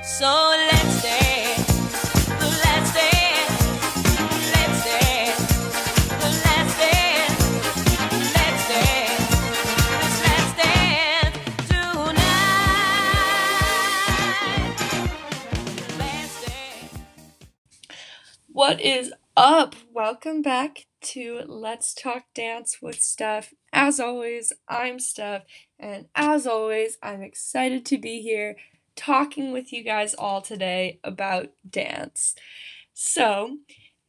So let's dance. Let's dance. Let's dance. Let's dance. Let's dance. Let's, dance tonight. What is up? Welcome back to Let's Talk Dance with Steph. As always, I'm Steph, and as always, I'm excited to be here talking with you guys all today about dance. So,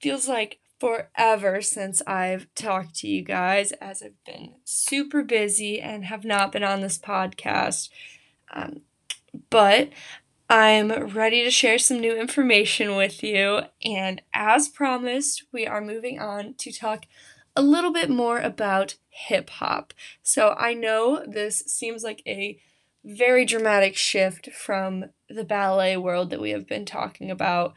feels like forever since I've talked to you guys as I've been super busy and have not been on this podcast. Um, but I'm ready to share some new information with you. And as promised, we are moving on to talk a little bit more about hip hop. So I know this seems like a very dramatic shift from the ballet world that we have been talking about,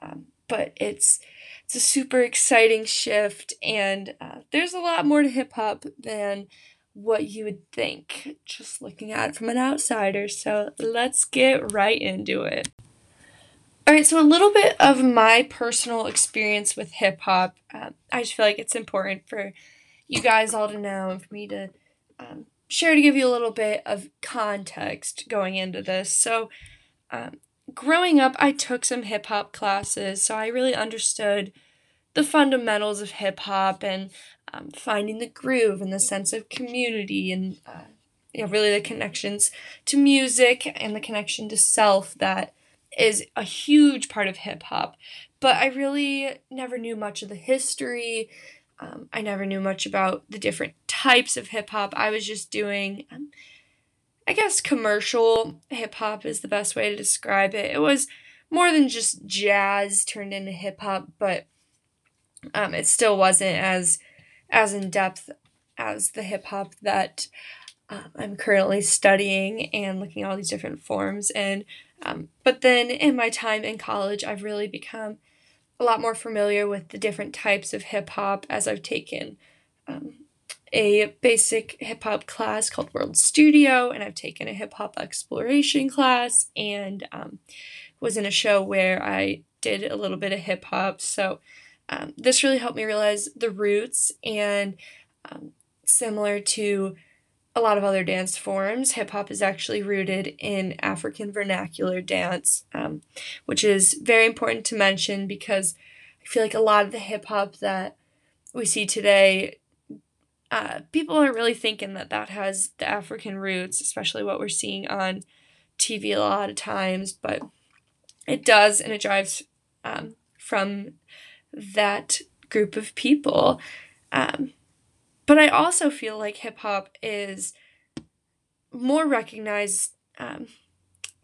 um, but it's it's a super exciting shift, and uh, there's a lot more to hip hop than what you would think just looking at it from an outsider. So let's get right into it. All right, so a little bit of my personal experience with hip hop. Um, I just feel like it's important for you guys all to know and for me to um, share to give you a little bit of context going into this. So, um, growing up, I took some hip hop classes, so I really understood the fundamentals of hip hop and um, finding the groove and the sense of community and uh, you know really the connections to music and the connection to self that is a huge part of hip hop. But I really never knew much of the history. Um, I never knew much about the different types of hip hop. I was just doing, um, I guess, commercial hip hop is the best way to describe it. It was more than just jazz turned into hip hop, but um, it still wasn't as as in depth as the hip hop that uh, I'm currently studying and looking at all these different forms. And um, but then in my time in college, I've really become a lot more familiar with the different types of hip hop as I've taken um, a basic hip hop class called World Studio, and I've taken a hip hop exploration class, and um, was in a show where I did a little bit of hip hop. So um, this really helped me realize the roots and um, similar to a lot of other dance forms, hip hop is actually rooted in African vernacular dance, um, which is very important to mention because I feel like a lot of the hip hop that we see today, uh, people aren't really thinking that that has the African roots, especially what we're seeing on TV a lot of times, but it does, and it drives um, from that group of people. Um, but I also feel like hip hop is more recognized, um,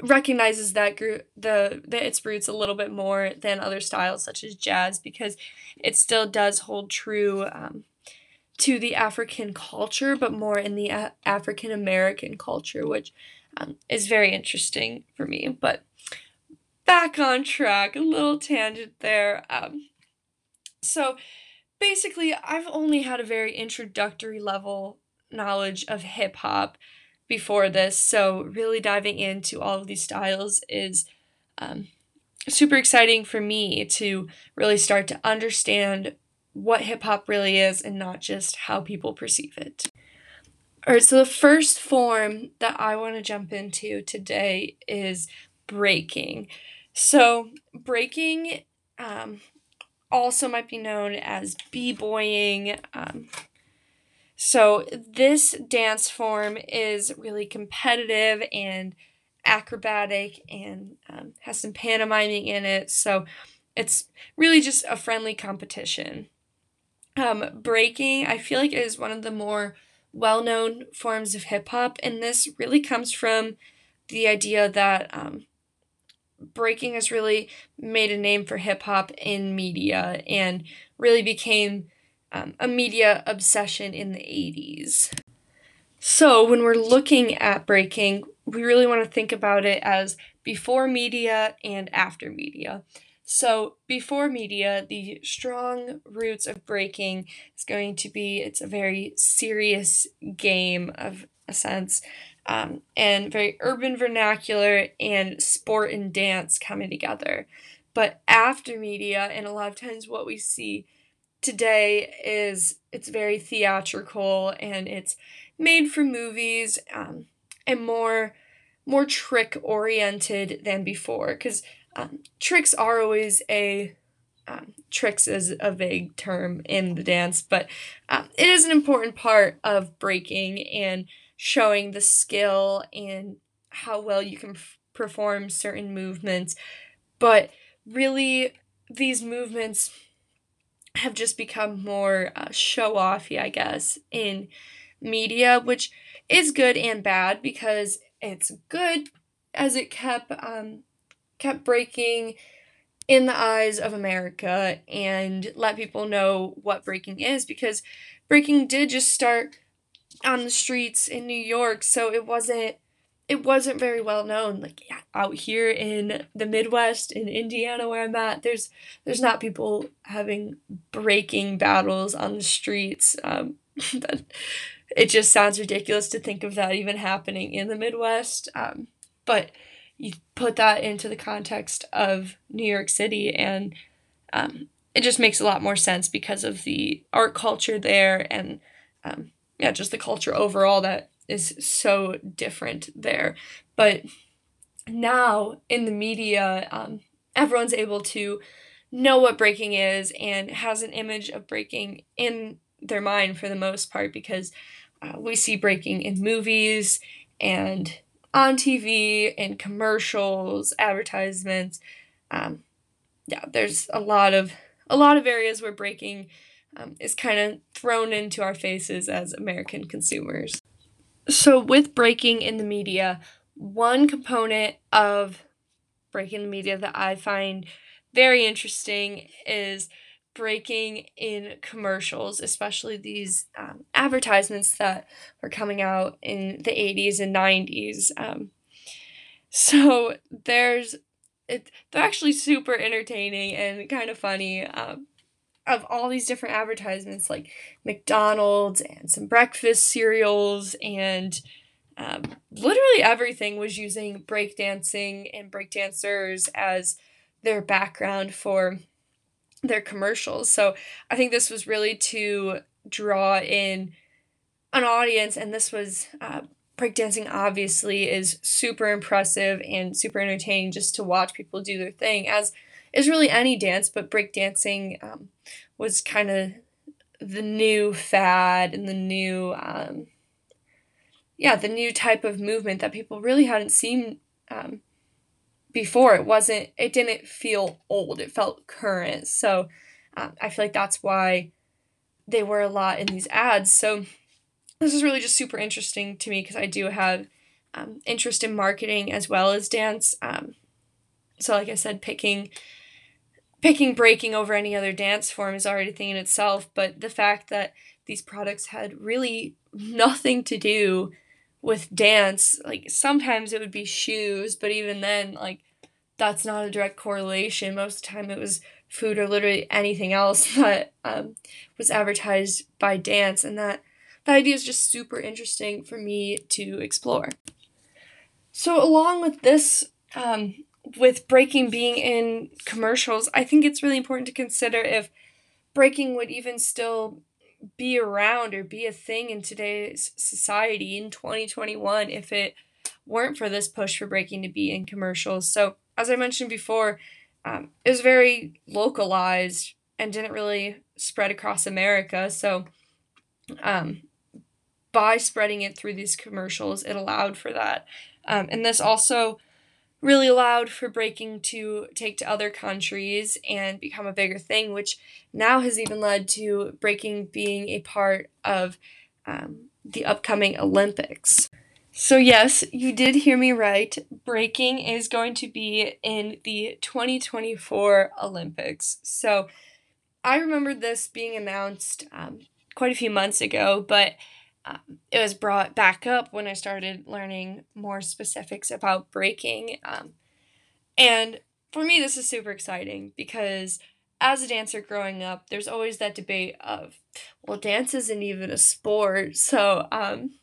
recognizes that group the, the its roots a little bit more than other styles such as jazz because it still does hold true um, to the African culture, but more in the a- African American culture, which um, is very interesting for me. But back on track, a little tangent there. Um, so basically, I've only had a very introductory level knowledge of hip hop before this, so really diving into all of these styles is um, super exciting for me to really start to understand what hip hop really is and not just how people perceive it. All right, so the first form that I want to jump into today is breaking. So, breaking um, also might be known as b-boying. Um, so this dance form is really competitive and acrobatic and um, has some pantomiming in it. So it's really just a friendly competition. Um, breaking, I feel like, is one of the more well known forms of hip hop, and this really comes from the idea that um, breaking has really made a name for hip hop in media and really became um, a media obsession in the 80s. So, when we're looking at breaking, we really want to think about it as before media and after media. So, before media, the strong roots of breaking is going to be it's a very serious game of a sense. um, and very urban vernacular and sport and dance coming together. But after media, and a lot of times what we see today is it's very theatrical and it's made for movies um, and more more trick oriented than before because um, tricks are always a um, tricks is a vague term in the dance but um, it is an important part of breaking and showing the skill and how well you can f- perform certain movements. But really these movements have just become more uh, show offy, I guess, in media, which is good and bad because it's good as it kept um, kept breaking in the eyes of America and let people know what breaking is because breaking did just start on the streets in New York, so it wasn't it wasn't very well known. Like out here in the Midwest in Indiana where I'm at, there's there's not people having breaking battles on the streets. Um, it just sounds ridiculous to think of that even happening in the Midwest. Um, but you put that into the context of New York City, and um, it just makes a lot more sense because of the art culture there, and um, yeah, just the culture overall that is so different there. But now in the media, um, everyone's able to know what breaking is and has an image of breaking in their mind for the most part because uh, we see breaking in movies and on TV and commercials, advertisements. Um, yeah, there's a lot of a lot of areas where breaking um, is kind of thrown into our faces as American consumers. So, with breaking in the media, one component of breaking the media that I find very interesting is breaking in commercials, especially these um, advertisements that were coming out in the 80s and 90s. Um, so, there's it, they're actually super entertaining and kind of funny. Um, of all these different advertisements like McDonald's and some breakfast cereals and um, literally everything was using breakdancing and breakdancers as their background for their commercials. So I think this was really to draw in an audience, and this was uh, breakdancing. Obviously, is super impressive and super entertaining just to watch people do their thing as is really any dance, but breakdancing um, was kind of the new fad and the new, um, yeah, the new type of movement that people really hadn't seen um, before. It wasn't, it didn't feel old, it felt current. So um, I feel like that's why they were a lot in these ads. So this is really just super interesting to me because I do have um, interest in marketing as well as dance. Um, so, like I said, picking picking breaking over any other dance form is already a thing in itself, but the fact that these products had really nothing to do with dance, like sometimes it would be shoes, but even then, like that's not a direct correlation. Most of the time, it was food or literally anything else that um, was advertised by dance, and that that idea is just super interesting for me to explore. So, along with this um, with breaking being in commercials, I think it's really important to consider if breaking would even still be around or be a thing in today's society in 2021 if it weren't for this push for breaking to be in commercials. So, as I mentioned before, um, it was very localized and didn't really spread across America. So, um, by spreading it through these commercials, it allowed for that. Um, and this also really allowed for breaking to take to other countries and become a bigger thing, which now has even led to breaking being a part of um, the upcoming Olympics. So, yes, you did hear me right. Breaking is going to be in the 2024 Olympics. So, I remember this being announced um, quite a few months ago, but um, it was brought back up when I started learning more specifics about breaking. Um, and for me, this is super exciting because as a dancer growing up, there's always that debate of, well, dance isn't even a sport. So, um,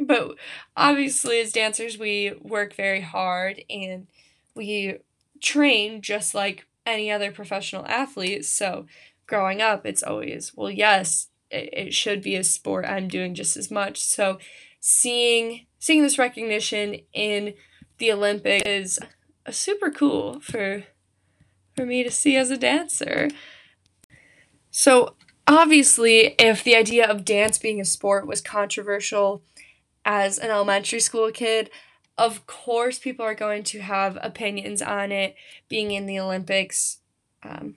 but obviously, as dancers, we work very hard and we train just like any other professional athlete. So, growing up, it's always, well, yes, it, should be a sport. I'm doing just as much. So, seeing seeing this recognition in the Olympics is super cool for for me to see as a dancer. So, obviously, if the idea of dance being a sport was controversial as an elementary school kid, of course, people are going to have opinions on it being in the Olympics um,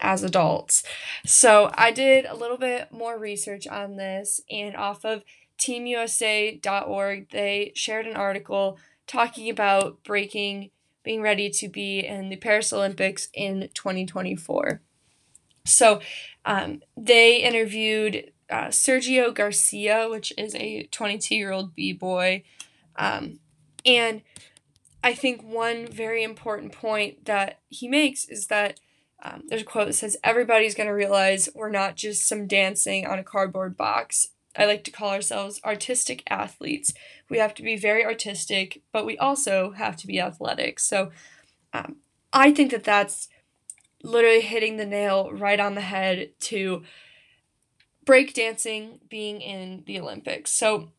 as adults. So, I did a little bit more research on this, and off of teamusa.org, they shared an article talking about breaking being ready to be in the Paris Olympics in 2024. So um, they interviewed uh, Sergio Garcia, which is a 22 year old b boy. Um, and I think one very important point that he makes is that um, there's a quote that says, Everybody's going to realize we're not just some dancing on a cardboard box. I like to call ourselves artistic athletes. We have to be very artistic, but we also have to be athletic. So um, I think that that's literally hitting the nail right on the head to breakdancing being in the Olympics. So,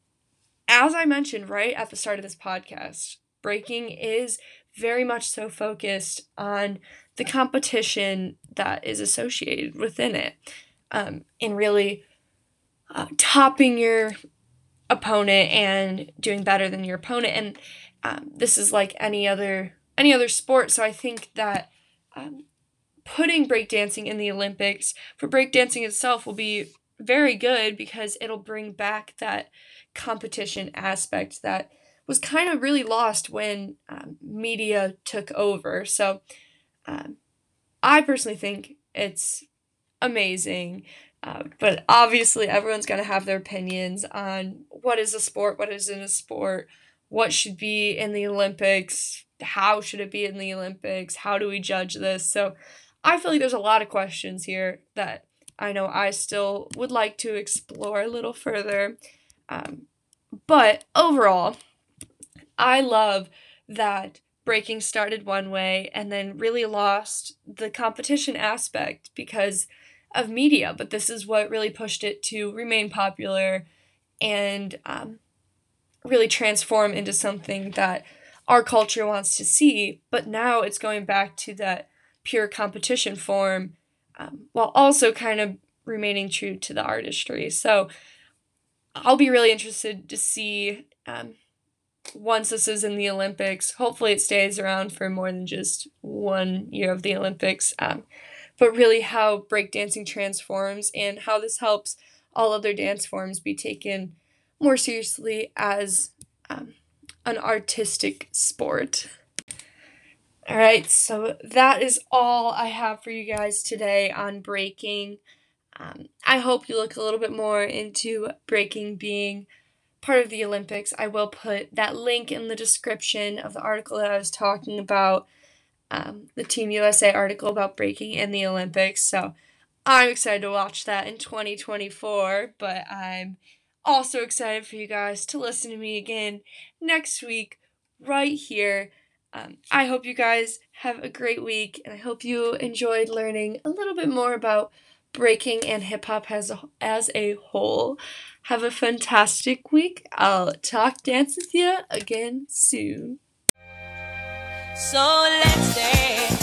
as I mentioned right at the start of this podcast, breaking is very much so focused on the competition that is associated within it um, and really uh, topping your opponent and doing better than your opponent. And um, this is like any other any other sport. So i think that um, putting breakdancing in the olympics for breakdancing itself will be very good because it'll bring back that competition aspect that was kind of really lost when um, media took over so um, i personally think it's amazing uh, but obviously, everyone's going to have their opinions on what is a sport, what isn't a sport, what should be in the Olympics, how should it be in the Olympics, how do we judge this. So I feel like there's a lot of questions here that I know I still would like to explore a little further. Um, but overall, I love that breaking started one way and then really lost the competition aspect because of media, but this is what really pushed it to remain popular and um, really transform into something that our culture wants to see. But now it's going back to that pure competition form um, while also kind of remaining true to the artistry. So I'll be really interested to see um, once this is in the Olympics. Hopefully, it stays around for more than just one year of the Olympics. Um, but really how breakdancing transforms and how this helps all other dance forms be taken more seriously as um, an artistic sport. All right, so that is all I have for you guys today on breaking. Um, I hope you look a little bit more into breaking being part of the Olympics. I will put that link in the description of the article that I was talking about um, the Team USA article about breaking in the Olympics. So I'm excited to watch that in 2024, but I'm also excited for you guys to listen to me again next week, right here. Um, I hope you guys have a great week, and I hope you enjoyed learning a little bit more about breaking and hip hop as a, as a whole. Have a fantastic week. I'll talk dance with you again soon. So let's dance.